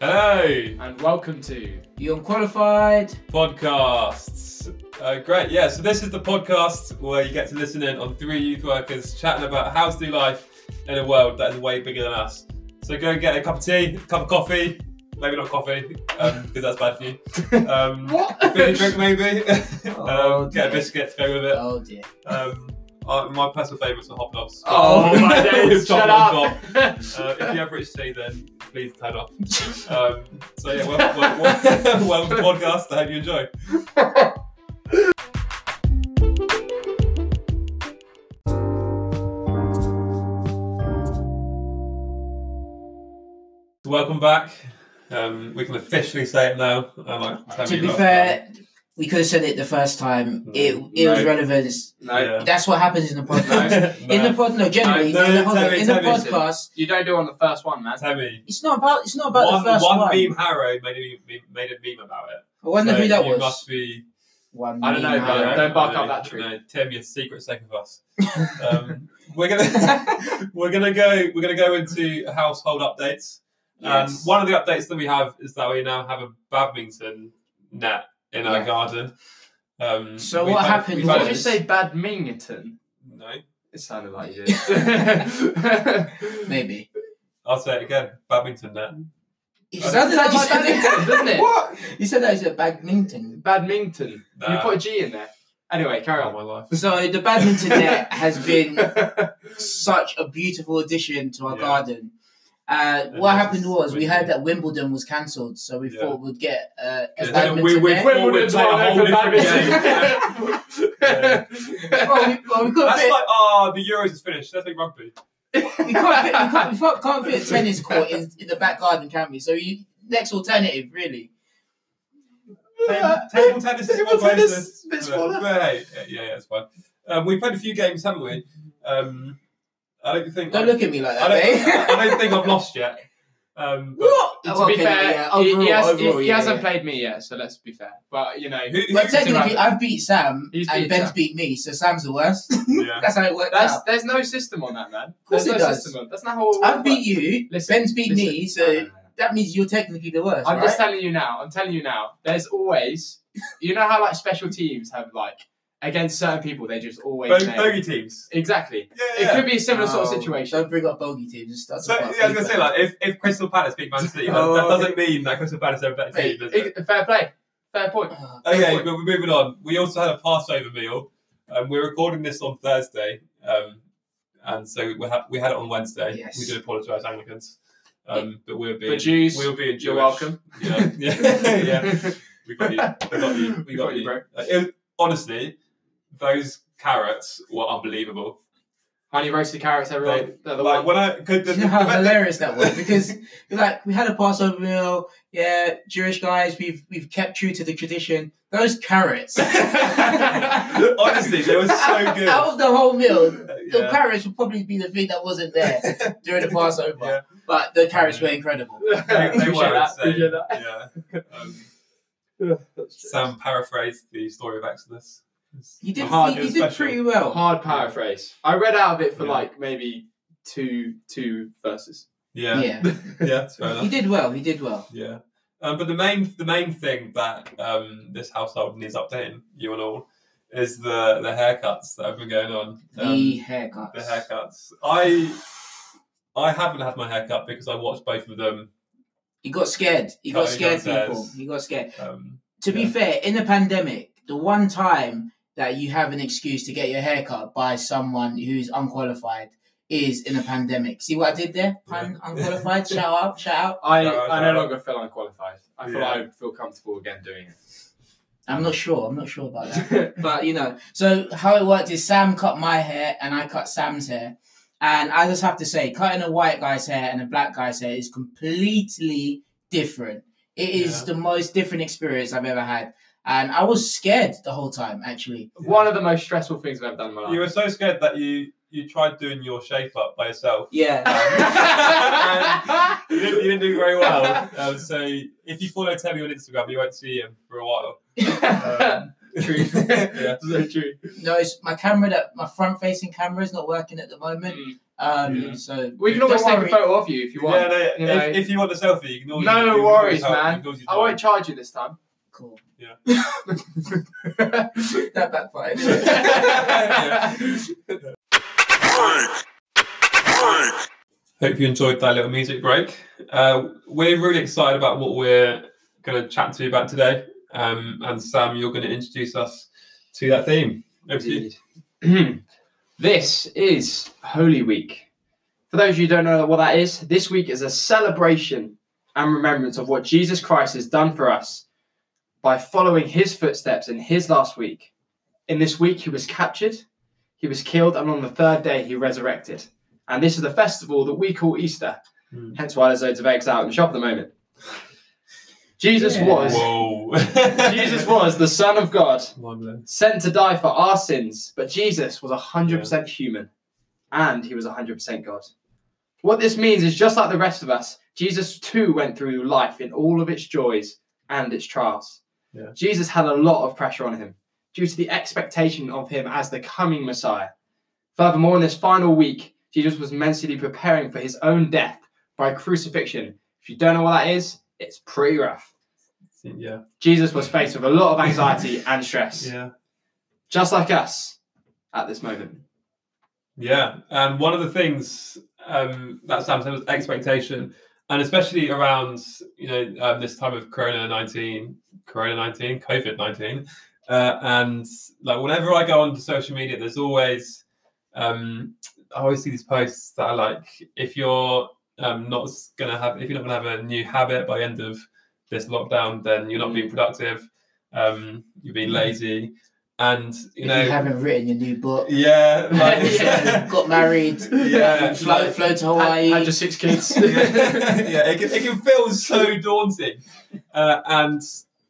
Hello, and welcome to The unqualified. podcasts. Uh, great, yeah. So this is the podcast where you get to listen in on three youth workers chatting about how to do life in a world that is way bigger than us. So go and get a cup of tea, a cup of coffee, maybe not coffee because that's bad for you. Um, what? a fizzy drink maybe. Oh, um, get a biscuit to go with it. Oh dear. Um, uh, my personal favourites are hot dogs. Oh my days! Shut up! Uh, if you ever British tea, then please turn off. Um, so yeah, welcome, welcome, welcome to the podcast. I hope you enjoy. Welcome back. Um, we can officially say it now. I like To be last fair, we could have said it the first time. It it was relevant. no, Yeah. That's what happens in the podcast. time. In the pod, no, generally, No, in the, no, hold on, tell me, in the tell me. podcast, you don't do it on the first one, man. Tammy, it's not about it's not about one, the first one one. meme Harrow made a meme, made a meme about it. I wonder So who that you was. must be One I don't know, meme, but Harry. don't bark up that tree. No, Tim, you're secret safe of us. Um, we're gonna we're gonna go we're gonna go into household updates. And Yes. one of the updates that we have is that we now have a badminton net in our Yeah. garden. Um, So we've what had- happened we've Did had- you was- say badminton? No, It sounded like you did. Maybe. I'll say it again. Badminton net. It Uh, sounded like you said badminton, doesn't it? What? You said that was a badminton. Badminton. You Nah. put a G in there. Anyway, carry Oh on. my life. So the badminton net has been such a beautiful addition to our Yeah. garden. Uh, what happened is was we heard that Wimbledon was cancelled, so we Yeah. thought we'd get uh, a Yeah, badminton we- we- net. we- Wimbledon's play a not whole different badminton. well, we, well, we couldn't That's fit, like oh the Euros is finished. Let's make rugby. we can't fit, we can't, we can't, can't fit a tennis court in, in the back garden, can we? So you, next alternative, really. Table, table tennis is Table one way tennis, to- bit smaller. But hey, yeah, yeah, yeah, it's fine. Um, we've played a few games, haven't we? Um, I don't think. Don't look at me like I that, don't, mate. I don't think I've lost yet. Um, but what? to be Okay, fair, yeah, he- he, overall- has, he- overall, he yeah, hasn't yeah. played me yet, so let's be fair. But you know, who, who, But technically, I've beat Sam, He's and beat Ben's Sam. beat me, so Sam's the worst. yeah. That's how it worked that's out. there's no system on that, man. Of course there's it no does. system on. That's not how. it I've beat you, Listen, Ben's beat listen. me, so that means you're technically the worst, I'm right? just telling you now. I'm telling you now. There's always, you know how like special teams have like against certain people, they just always Bo- nail. bogey teams. exactly. Yeah, yeah. It yeah. could be a similar sort of Oh, situation. Don't bring up bogey teams and stuff. So, yeah, I was gonna say like if, if Crystal Palace beat Man City, that, Oh, that okay. doesn't mean that Crystal Palace are a better team, does it? It- fair play. Fair point. Okay, point. but we're moving on. We also had a Passover meal. Um, we're recording this on Thursday, um, and so we had we had it on Wednesday. Yes. We do apologise, Anglicans, um, but we'll be But Jews, we'll be you're welcome. Yeah, yeah, yeah. We got you. We got you. We We got, got you, you. bro. Uh, it honestly, those carrots were unbelievable. Honey roasted carrots, everyone. They're the Like one. when I could, the, you know how the- hilarious that was? Because like, we had a Passover meal. Yeah, Jewish guys, we've we've kept true to the tradition. Those carrots. honestly, they were so good. Out of the whole meal, the Yeah. carrots would probably be the thing that wasn't there during the Passover. Yeah. But the carrots were incredible. They, they Appreciate were that. Appreciate that. Yeah. Um, Sam paraphrased the story of Exodus. It's You did, hard, you, it was did pretty well. Hard paraphrase. I read out of it for Yeah. like maybe two two verses. Yeah, yeah, Yeah, that's he did well. He did well. Yeah, um, but the main the main thing that um, this household needs updating, you and all, is the the haircuts that have been going on. Um, the haircuts. the haircuts. I I haven't had my haircut because I watched both of them. He got scared. He got scared, downstairs. people. He got scared. Um, To be fair, in the pandemic, the one time that you have an excuse to get your hair cut by someone who's unqualified is in a pandemic. See what I did there? Pun unqualified. shout out, shout out. I, No, I no. no longer feel unqualified. I feel Yeah. I feel comfortable again doing it. I'm not sure. I'm not sure about that. it. But you know, so how it worked is Sam cut my hair and I cut Sam's hair. And I just have to say, cutting a white guy's hair and a black guy's hair is completely different. It is Yeah. the most different experience I've ever had. And I was scared the whole time, actually. One of the most stressful things I've ever done in my life. you were so scared that you you tried doing your shape up by yourself. Yeah. You didn't, you didn't do very well. Um, so if you follow Tebby on Instagram, you won't see him for a while. Um, True. Yeah. So true. No, it's my camera that my front facing camera is not working at the moment. Mm. Um, Yeah. so We can always don't take a photo of you if you want. Yeah, no, you if, if you want a selfie, you can always No you worries, man. you can always use I won't charge you this time. Cool. Yeah. That backfired. Hope you enjoyed that little music break. Uh, we're really excited about what we're going to chat to you about today. Um, and Sam, you're going to introduce us to that theme. Over to you. Indeed. this is Holy Week. For those of you who don't know what that is, this week is a celebration and remembrance of what Jesus Christ has done for us by following his footsteps in his last week. In this week, he was captured, he was killed, and on the third day, he resurrected. And this is the festival that we call Easter, Hmm. hence why there's loads of eggs out in the shop at the moment. Jesus Yeah. was. Jesus was the Son of God, sent to die for our sins, but Jesus was 100% human and he was 100% God. What this means is just like the rest of us, Jesus too went through life in all of its joys and its trials. Yeah. Jesus had a lot of pressure on him due to the expectation of him as the coming Messiah. Furthermore, in this final week, Jesus was mentally preparing for his own death by crucifixion. If you don't know what that is, it's pretty rough. Yeah. Jesus was faced with a lot of anxiety and stress Yeah. just like us at this moment. Yeah, and one of the things um, that Sam said was expectation, and especially around you know um, this time of Corona nineteen, Corona nineteen, COVID nineteen, uh, and like whenever I go onto social media, there's always um, I always see these posts that are like, if you're um, not gonna have, if you're not gonna have a new habit by the end of this lockdown, then you're not being productive. Um, you're being lazy, and you if know, you haven't written your new book, yeah, like, Yeah. got married, Yeah, flow, like- flow to Hawaii. Had, had just six kids. yeah, it can, it can feel so daunting. Uh, and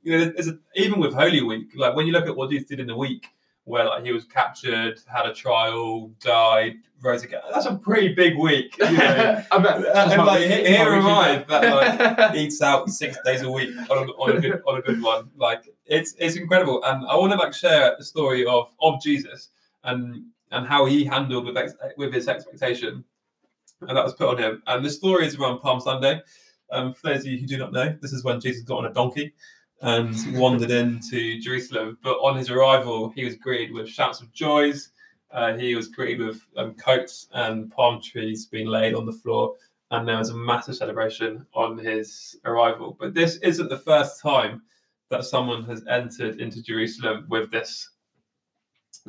you know, there's a, even with Holy Week, like when you look at what Jesus did in the week, where like he was captured, had a trial, died, rose again. That's a pretty big week. You know? I bet. and like here, here am. I that like eats out six days a week on a, on a good on a good one. Like it's it's incredible, and I want to like share the story of of Jesus and and how he handled with ex- with his expectation, and that was put on him. And the story is around Palm Sunday. Um, for those of you who do not know, this is when Jesus got on a donkey and wandered into Jerusalem. But on his arrival, he was greeted with shouts of joys. Uh, he was greeted with um, coats and palm trees being laid on the floor and there was a massive celebration on his arrival. But this isn't the first time that someone has entered into Jerusalem with this,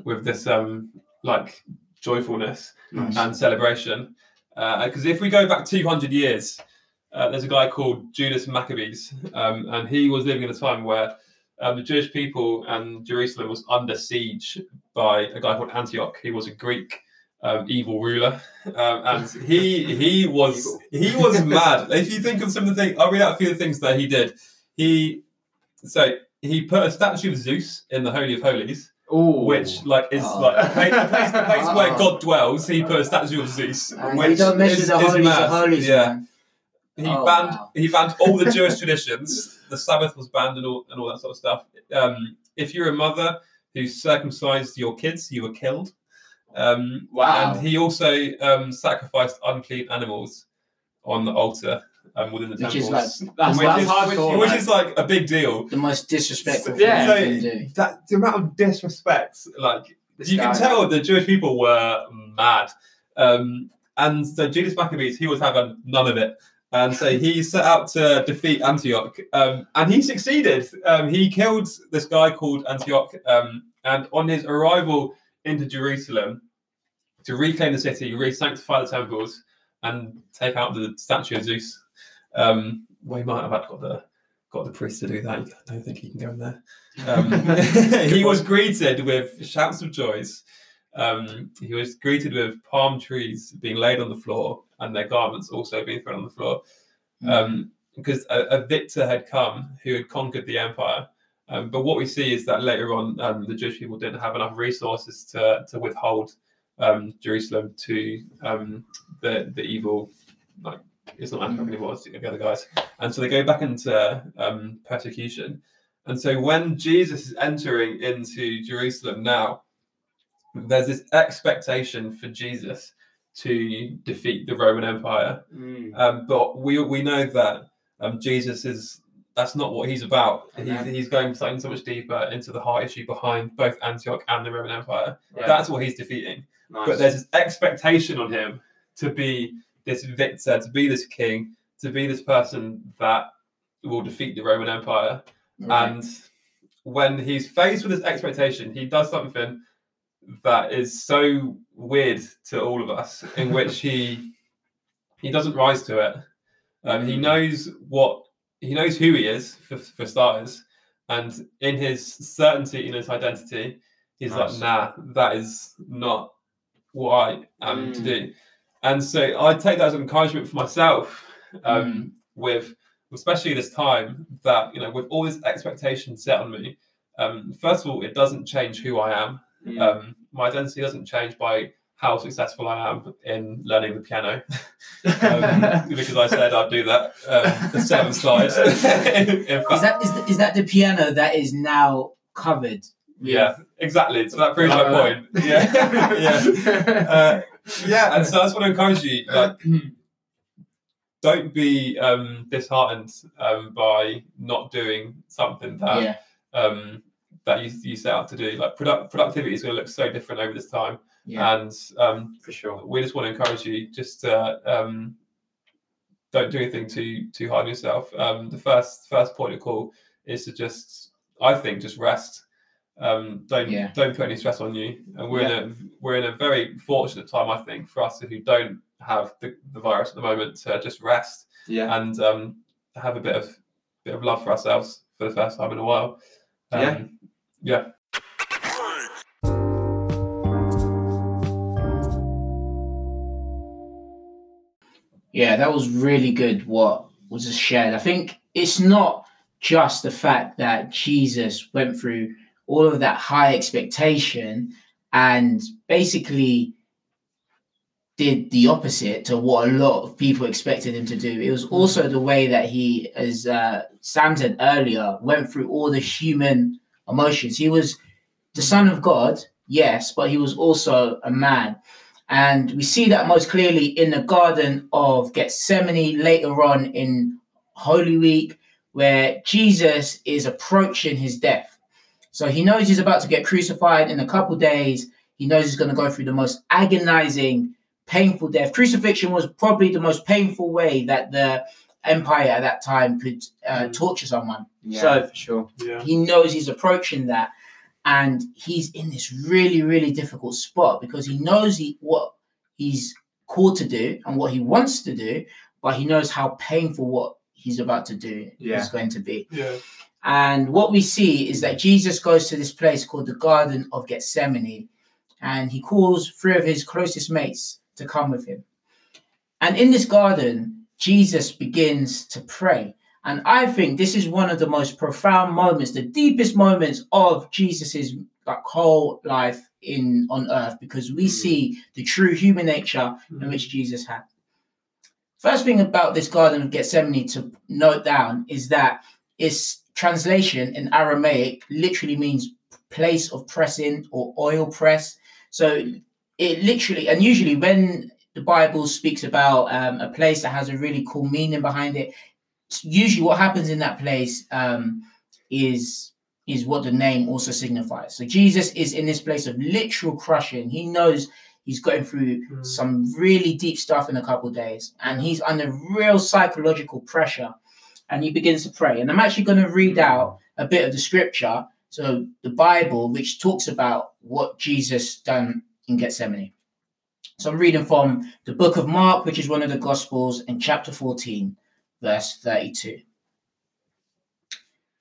with this um like joyfulness Nice. and celebration. Because if we go back 200 years, uh, there's a guy called Judas Maccabeus, um, and he was living in a time where um, the Jewish people and Jerusalem was under siege by a guy called Antioch. He was a Greek um, evil ruler, um, and he he was he was mad. If you think of some of the things, I'll read out a few of the things that he did. He so he put a statue of Zeus in the Holy of Holies, Ooh. which like is Oh. like the place, the place, where Oh. God dwells. He put a statue of Zeus, And which don't mess is, the is holies mad. holies, yeah, man. He Oh, banned wow. he banned all the Jewish traditions. The Sabbath was banned and all and all that sort of stuff. Um, if you're a mother who circumcised your kids, you were killed. Um, Wow. And he also um, sacrificed unclean animals on the altar um, within the Which temples. is like That's, which, that's is, hardcore. which man. is like a big deal. the most disrespectful Yeah. thing you can do. that the amount of disrespect, like This you can tell the Jewish people were mad. Um, and so Judas Maccabeus, he was having none of it. And so he set out to defeat Antioch. Um, and he succeeded. Um, he killed this guy called Antioch. Um, and on his arrival into Jerusalem to reclaim the city, re sanctify the temples, and take out the statue of Zeus. Um, well, he might have had got the got the priest to do that. I don't think he can go in there. Um, he was greeted with shouts of joys. Um, he was greeted with palm trees being laid on the floor and their garments also being thrown on the floor. Um, because a, a victor had come who had conquered the empire. Um, but what we see is that later on, um, the Jewish people didn't have enough resources to, to withhold um, Jerusalem to um, the the evil, like it's not Antioch anymore, it's the other guys, and so they go back into um, persecution. And so when Jesus is entering into Jerusalem now, there's this expectation for Jesus to defeat the Roman Empire. Mm. Um, but we we know that um, Jesus is that's not what he's about. He's, he's going something so much deeper into the heart issue behind both Antioch and the Roman Empire. Yeah. That's what he's defeating. Nice. But there's this expectation on him to be this victor, to be this king, to be this person that will defeat the Roman Empire. Right. And when he's faced with this expectation, he does something that is so weird to all of us, in which he he doesn't rise to it. Um, he Mm. knows what he knows who he is for, for starters, and in his certainty in his identity, he's Nice. like, "Nah, that is not what I am to Mm. do." And so I take that as an encouragement for myself, um, with especially this time that you know, with all this expectation set on me. Um, first of all, it doesn't change who I am. Mm. Um, my identity doesn't change by how successful I am in learning the piano, um, because I said I'd do that. Um, the seven slides. Is that is, the, is that the piano that is now covered? with- yeah, exactly. So that proves my Oh, point. Yeah, yeah, uh, yeah. And so that's what I encourage you, like, don't be um, disheartened um, by not doing something that yeah, um, that you, you set out to do. Like product, productivity is going to look so different over this time, yeah. and um, for sure. we just want to encourage you just uh, um, don't do anything too too hard on yourself. Um, the first first point of call is to just I think just rest. Um, don't Yeah. don't put any stress on you. And we're in a we're in a very fortunate time I think for us who don't have the, the virus at the moment to just rest Yeah. and um, have a bit of bit of love for ourselves for the first time in a while. Um, Yeah. Yeah. Yeah, that was really good. What was just shared. I think it's not just the fact that Jesus went through all of that high expectation and basically did the opposite to what a lot of people expected him to do. It was also the way that he, as uh, Sam said earlier, went through all the human emotions. He was the Son of God, yes, but he was also a man. And we see that most clearly in the Garden of Gethsemane later on in Holy Week, where Jesus is approaching his death. So he knows he's about to get crucified in a couple days. He knows he's going to go through the most agonizing, painful death. Crucifixion was probably the most painful way that the empire at that time could uh, Mm. torture someone. Yeah, So- for sure. Yeah. He knows he's approaching that, and he's in this really, really difficult spot because he knows he what he's called to do and what he wants to do, but he knows how painful what he's about to do Yeah. is going to be. Yeah. And what we see is that Jesus goes to this place called the Garden of Gethsemane, and he calls three of his closest mates to come with him. And in this garden, Jesus begins to pray. And I think this is one of the most profound moments, the deepest moments of Jesus's like whole life in on earth, because we Mm. see the true human nature in which Jesus had. First thing about this Garden of Gethsemane to note down is that its translation in Aramaic literally means place of pressing or oil press. So it literally, and usually when the Bible speaks about um, a place that has a really cool meaning behind it, usually what happens in that place um, is is what the name also signifies. So Jesus is in this place of literal crushing. He knows he's going through Mm. some really deep stuff in a couple of days, and he's under real psychological pressure. And he begins to pray. And I'm actually going to read out a bit of the scripture, so the Bible, which talks about what Jesus done in Gethsemane. So I'm reading from the book of Mark, which is one of the Gospels, in chapter 14, verse 32.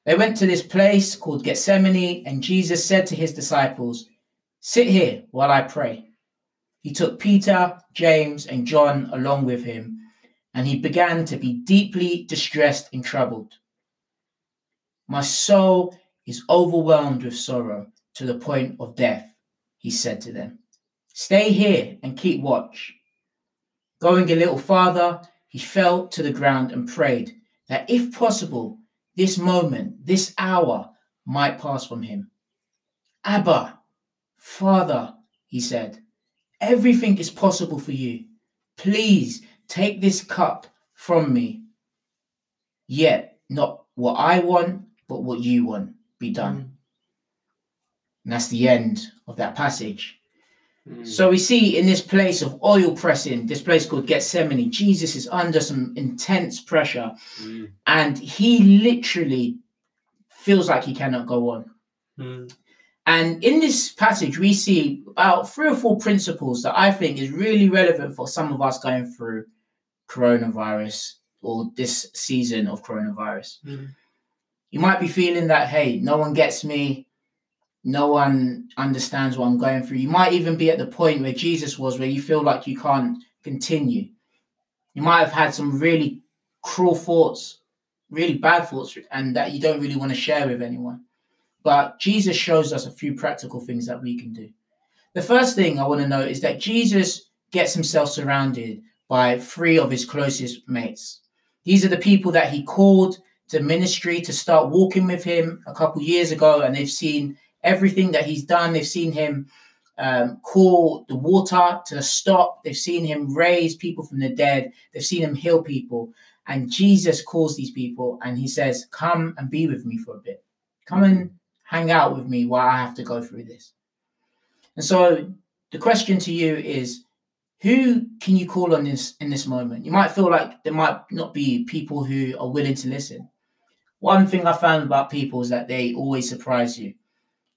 They went to this place called Gethsemane, and Jesus said to his disciples, Sit here while I pray. He took Peter, James, and John along with him, and he began to be deeply distressed and troubled. My soul is overwhelmed with sorrow to the point of death, he said to them. Stay here and keep watch. Going a little farther, he fell to the ground and prayed that if possible, this moment, this hour might pass from him. Abba, Father, he said, everything is possible for you. Please take this cup from me. Yet, not what I want, but what you want be done. Mm. And that's the end of that passage. Mm. So we see in this place of oil pressing, this place called Gethsemane, Jesus is under some intense pressure Mm. and he literally feels like he cannot go on. Mm. And in this passage, we see about three or four principles that I think is really relevant for some of us going through coronavirus or this season of coronavirus. Mm. You might be feeling that, hey, no one gets me, no one understands what I'm going through. You might even be at the point where Jesus was, where you feel like you can't continue. You might have had some really cruel thoughts, really bad thoughts, and that you don't really want to share with anyone. But Jesus shows us a few practical things that we can do. The first thing I want to note is that Jesus gets himself surrounded by three of his closest mates. These are the people that he called to ministry to start walking with him a couple years ago, and they've seen everything that he's done. They've seen him um, call the water to stop. They've seen him raise people from the dead. They've seen him heal people. And Jesus calls these people and he says, Come and be with me for a bit. Come and hang out with me while I have to go through this. And so the question to you is who can you call on this in this moment? You might feel like there might not be people who are willing to listen. One thing I found about people is that they always surprise you.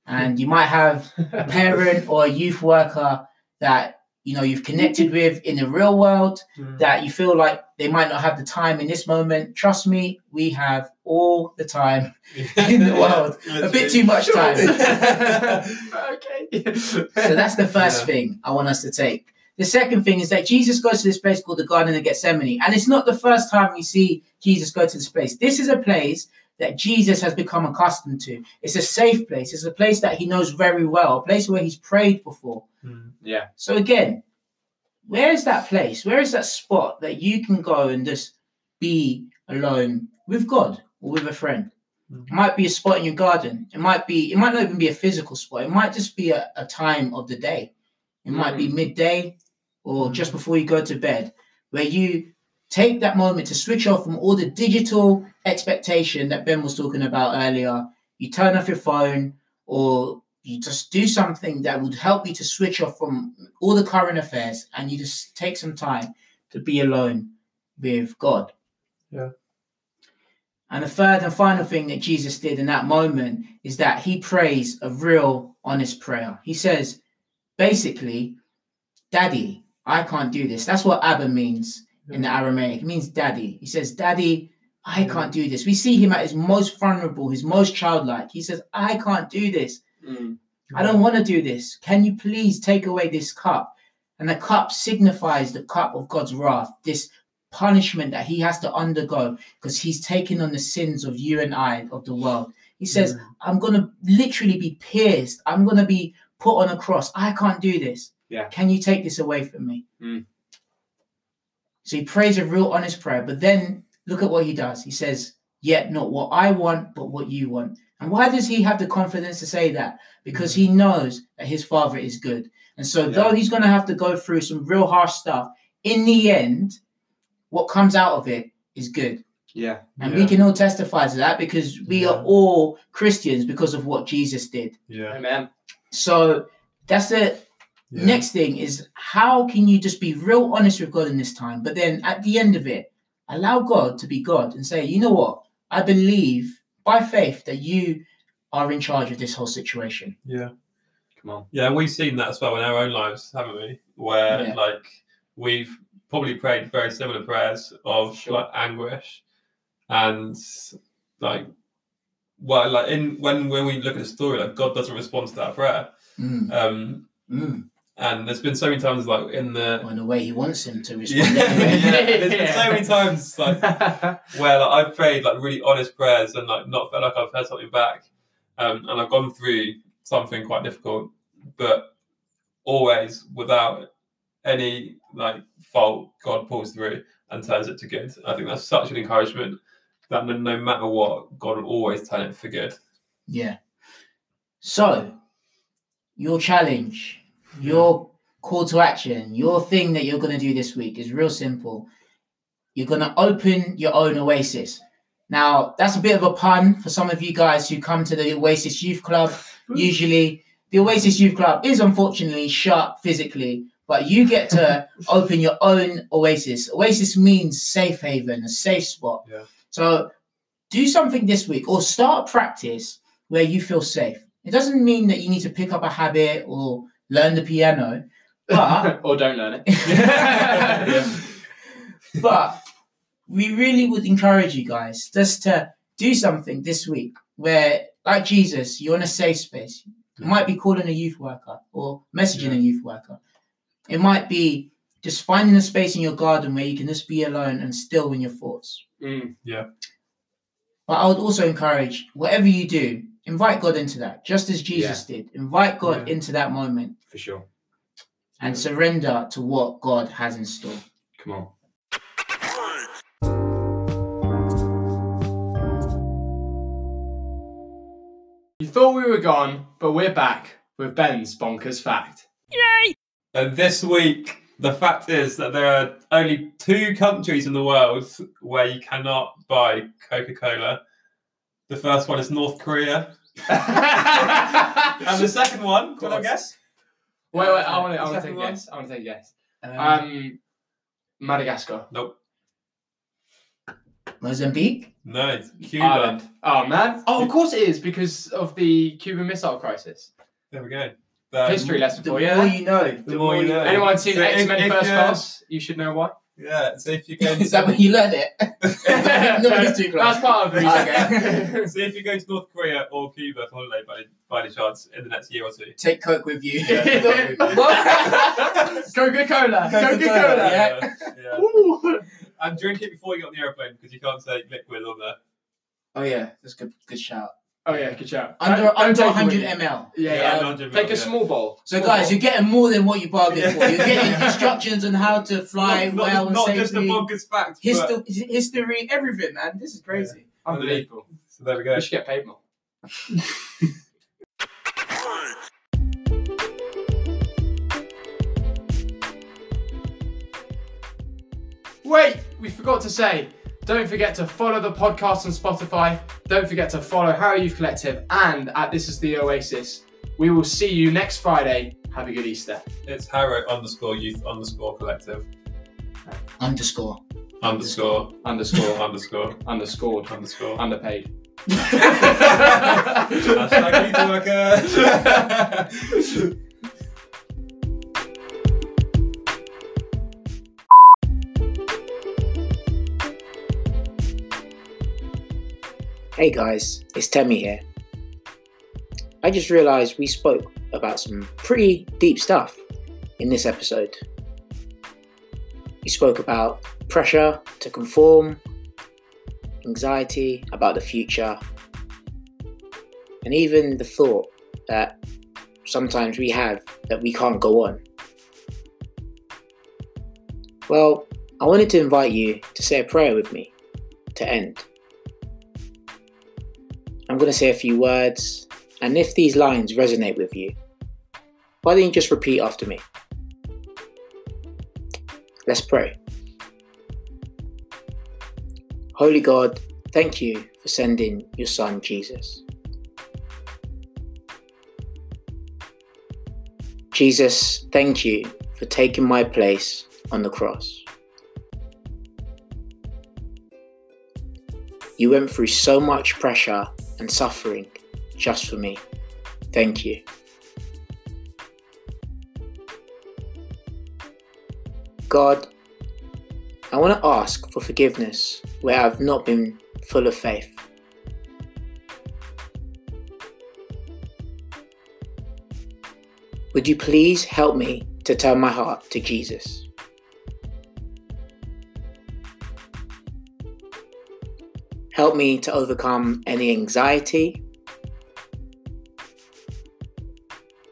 And you might have a parent or a youth worker that you know you've connected with in the real world Mm. that you feel like they might not have the time in this moment. Trust me, we have all the time in the world. A bit too much time. okay. So that's the first Yeah. thing I want us to take. The second thing is that Jesus goes to this place called the Garden of Gethsemane. And it's not the first time we see Jesus go to this place. This is a place that Jesus has become accustomed to. It's a safe place. It's a place that he knows very well, a place where he's prayed before. Mm. Yeah. So again, where is that place? Where is that spot that you can go and just be alone with God or with a friend? Mm. It might be a spot in your garden. It might be, it might not even be a physical spot. It might just be a, a time of the day. It might be midday or just Mm. before you go to bed, where you take that moment to switch off from all the digital expectation that Ben was talking about earlier. You turn off your phone or you just do something that would help you to switch off from all the current affairs and you just take some time to be alone with God. Yeah. And the third and final thing that Jesus did in that moment is that he prays a real honest prayer. He says, basically, Daddy, I can't do this. That's what Abba means in the Aramaic. It means daddy. He says, Daddy, I can't do this. We see him at his most vulnerable, his most childlike. He says, I can't do this. Mm. I don't want to do this. Can you please take away this cup? And the cup signifies the cup of God's wrath, this punishment that he has to undergo because he's taken on the sins of you and I, of the world. He says, I'm going to literally be pierced. I'm going to be put on a cross. I can't do this. Yeah. Can you take this away from me? Mm. So he prays a real honest prayer, but then look at what he does. He says, Yet not what I want, but what you want. And why does he have the confidence to say that? Because he knows that his father is good. And so, Yeah. though he's going to have to go through some real harsh stuff, in the end, what comes out of it is good. Yeah. And Yeah. we can all testify to that because we are all Christians because of what Jesus did. Yeah. Amen. So that's the Yeah. next thing is how can you just be real honest with God in this time? But then at the end of it, allow God to be God and say, you know what? I believe by faith that you are in charge of this whole situation. Yeah. Come on. Yeah, and we've seen that as well in our own lives, haven't we? Where Yeah. like we've probably prayed very similar prayers of Sure. like anguish and like well like in when when we look at the story, like God doesn't respond to that prayer. Mm, Um mm. And there's been so many times like in the Or in the way he wants him to respond. yeah, there's been so many times like where like, I've prayed like really honest prayers and like not felt like I've heard something back, um, and I've gone through something quite difficult, but always without any like fault, God pulls through and turns it to good. I think that's such an encouragement that no matter what, God will always turn it for good. Yeah. So, your challenge, your call to action, your thing that you're going to do this week is real simple. You're going to open your own oasis. Now, that's a bit of a pun for some of you guys who come to the Oasis Youth Club. Usually, the Oasis Youth Club is unfortunately shut physically, but you get to open your own oasis. Oasis means safe haven, a safe spot. Yeah. So, do something this week or start practice where you feel safe. It doesn't mean that you need to pick up a habit or learn the piano, but or don't learn it. but we really would encourage you guys just to do something this week where, like Jesus, you're in a safe space. It might be calling a youth worker or messaging a youth worker. It might be just finding a space in your garden where you can just be alone and still in your thoughts. Mm. But I would also encourage whatever you do, invite God into that, just as Jesus did. Invite God Yeah. into that moment For sure. and surrender to what God has in store. Come on. You thought we were gone, but we're back with Ben's bonkers fact. Yay! And this week, the fact is that there are only two countries in the world where you cannot buy Coca Cola. The first one is North Korea. And the second one, can I guess? Wait, wait, I want to I The wanna take second one? guess. I want to take yes. guess. Um, Um, Madagascar. Nope. Mozambique? No, Cuba. Ireland. Oh, man. Oh, of course it is because of the Cuban Missile Crisis. There we go. The- History lesson The for more you. you know. The more you know. Anyone seen So if- X Men First Class? You should know why. Yeah, so if you go Is that when you learned it? no, history class. That's part of the Okay. so if you go to North Korea or Cuba for holiday by, by any chance in the next year or two. Take Coke with you. Yeah. Coca Cola. Coca Coca-Cola, Cola. yeah. yeah. And drink it before you get on the airplane because you can't take liquid on there. Oh yeah, that's good. Good shout. Oh yeah, good shout. Under Don't- don't under 100 you. ml. Yeah, Yeah, yeah. 100 Take ml, a yeah. small bowl. So Small guys, bowl. you're getting more than what you bargained for. You're getting instructions on how to fly not, well not, and not safely. just the bonkers facts. but- history, history, everything, man. This is crazy. unbelievable. So there we go. We should get paid more. Wait, we forgot to say. Don't forget to follow the podcast on Spotify. Don't forget to follow Harrow Youth Collective and at This Is the Oasis. We will see you next Friday. Have a good Easter. It's Harrow underscore youth underscore collective Underscore. underscore Underscore, underscore underscored, underscore. underpaid. Hashtag youth worker. Hey guys, it's Temi here. I just realised we spoke about some pretty deep stuff in this episode. We spoke about pressure to conform, anxiety about the future, and even the thought that sometimes we have that we can't go on. Well, I wanted to invite you to say a prayer with me to end. Going to say a few words, and if these lines resonate with you, why don't you just repeat after me? Let's pray. Holy God, thank you for sending your Son Jesus. Jesus, thank you for taking my place on the cross. You went through so much pressure and suffering just for me. Thank you. God, I want to ask for forgiveness where I've not been full of faith. Would you please help me to turn my heart to Jesus? Help me to overcome any anxiety.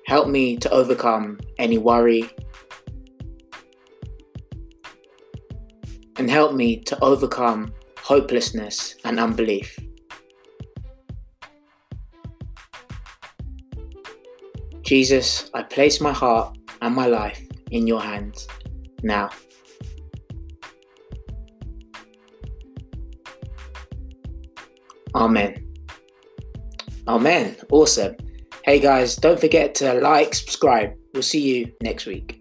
Help me to overcome any worry. And help me to overcome hopelessness and unbelief. Jesus, I place my heart and my life in your hands now. Amen. Amen. Awesome. Hey guys, don't forget to like, subscribe. We'll see you next week.